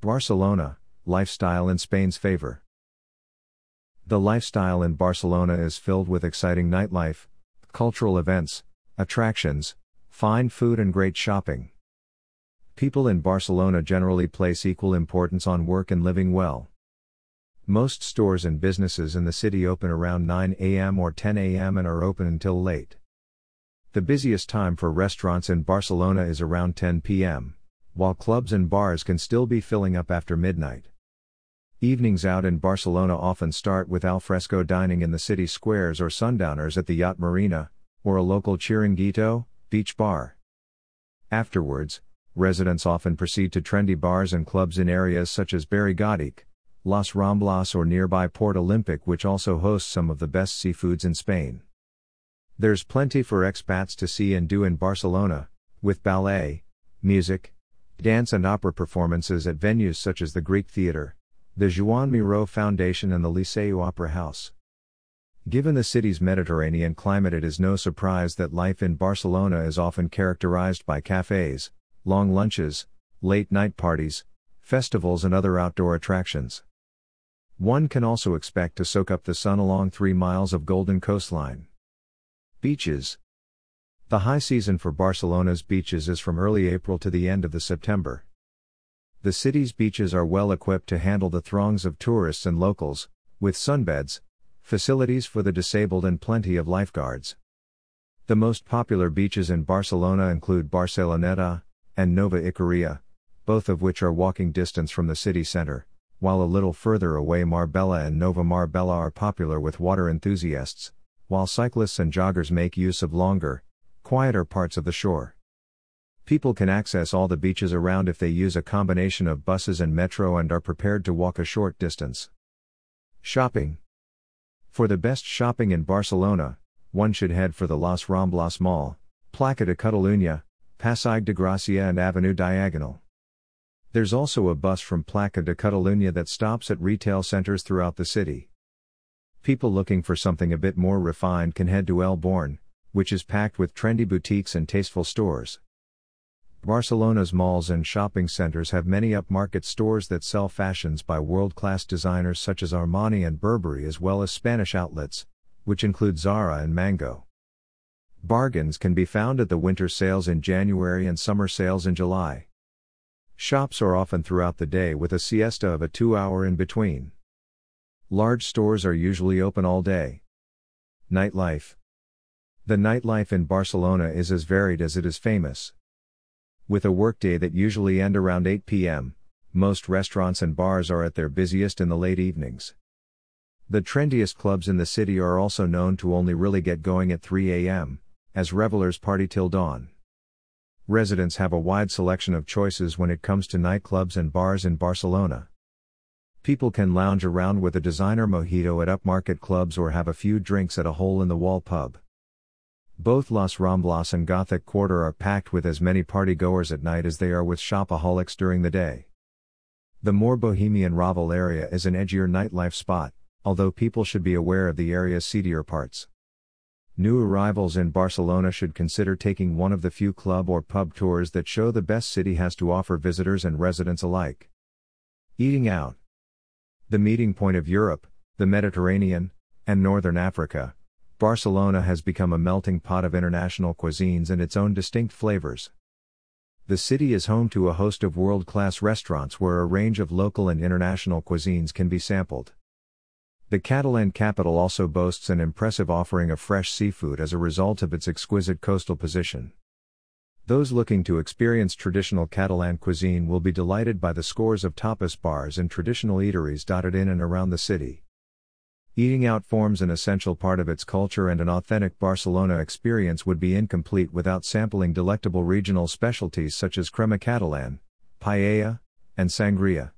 Barcelona, lifestyle in Spain's favor. The lifestyle in Barcelona is filled with exciting nightlife, cultural events, attractions, fine food, and great shopping. People in Barcelona generally place equal importance on work and living well. Most stores and businesses in the city open around 9 a.m. or 10 a.m. and are open until late. The busiest time for restaurants in Barcelona is around 10 p.m., while clubs and bars can still be filling up after midnight. Evenings out in Barcelona often start with alfresco dining in the city squares or sundowners at the Yacht Marina, or a local chiringuito, beach bar. Afterwards, residents often proceed to trendy bars and clubs in areas such as Barri Gòtic, Las Ramblas, or nearby Port Olympic, which also hosts some of the best seafoods in Spain. There's plenty for expats to see and do in Barcelona, with ballet, music, dance, and opera performances at venues such as the Greek Theatre, the Joan Miró Foundation, and the Liceu Opera House. Given the city's Mediterranean climate, it is no surprise that life in Barcelona is often characterized by cafes, long lunches, late night parties, festivals, and other outdoor attractions. One can also expect to soak up the sun along three miles of golden coastline. Beaches The high season for Barcelona's beaches is from early April to the end of the September. The city's beaches are well equipped to handle the throngs of tourists and locals, with sunbeds, facilities for the disabled, and plenty of lifeguards. The most popular beaches in Barcelona include Barceloneta, and Nova Icaria, both of which are walking distance from the city center, while a little further away Mar Bella and Nova Mar Bella are popular with water enthusiasts, while cyclists and joggers make use of longer, quieter parts of the shore. People can access all the beaches around if they use a combination of buses and metro and are prepared to walk a short distance. Shopping For the best shopping in Barcelona, one should head for the Las Ramblas Mall, Plaça de Catalunya, Passeig de Gracia and Avenue Diagonal. There's also a bus from Plaça de Catalunya that stops at retail centers throughout the city. People looking for something a bit more refined can head to El Born, which is packed with trendy boutiques and tasteful stores. Barcelona's malls and shopping centers have many upmarket stores that sell fashions by world class designers such as Armani and Burberry, as well as Spanish outlets, which include Zara and Mango. Bargains can be found at the winter sales in January and summer sales in July. Shops are often throughout the day with a siesta of a two hour in between. Large stores are usually open all day. Nightlife The nightlife in Barcelona is as varied as it is famous. With a workday that usually end around 8 p.m., most restaurants and bars are at their busiest in the late evenings. The trendiest clubs in the city are also known to only really get going at 3 a.m as revelers party till dawn. Residents have a wide selection of choices when it comes to nightclubs and bars in Barcelona. People can lounge around with a designer mojito at upmarket clubs or have a few drinks at a hole in the wall pub. Both Las Ramblas and Gothic Quarter are packed with as many partygoers at night as they are with shopaholics during the day. The more bohemian Raval area is an edgier nightlife spot, although people should be aware of the area's seedier parts. New arrivals in Barcelona should consider taking one of the few club or pub tours that show the best city has to offer visitors and residents alike. Eating out. The meeting point of Europe, the Mediterranean, and Northern Africa, Barcelona has become a melting pot of international cuisines and its own distinct flavors. The city is home to a host of world class restaurants where a range of local and international cuisines can be sampled. The Catalan capital also boasts an impressive offering of fresh seafood as a result of its exquisite coastal position. Those looking to experience traditional Catalan cuisine will be delighted by the scores of tapas bars and traditional eateries dotted in and around the city. Eating out forms an essential part of its culture, and an authentic Barcelona experience would be incomplete without sampling delectable regional specialties such as crema catalan, paella, and sangria.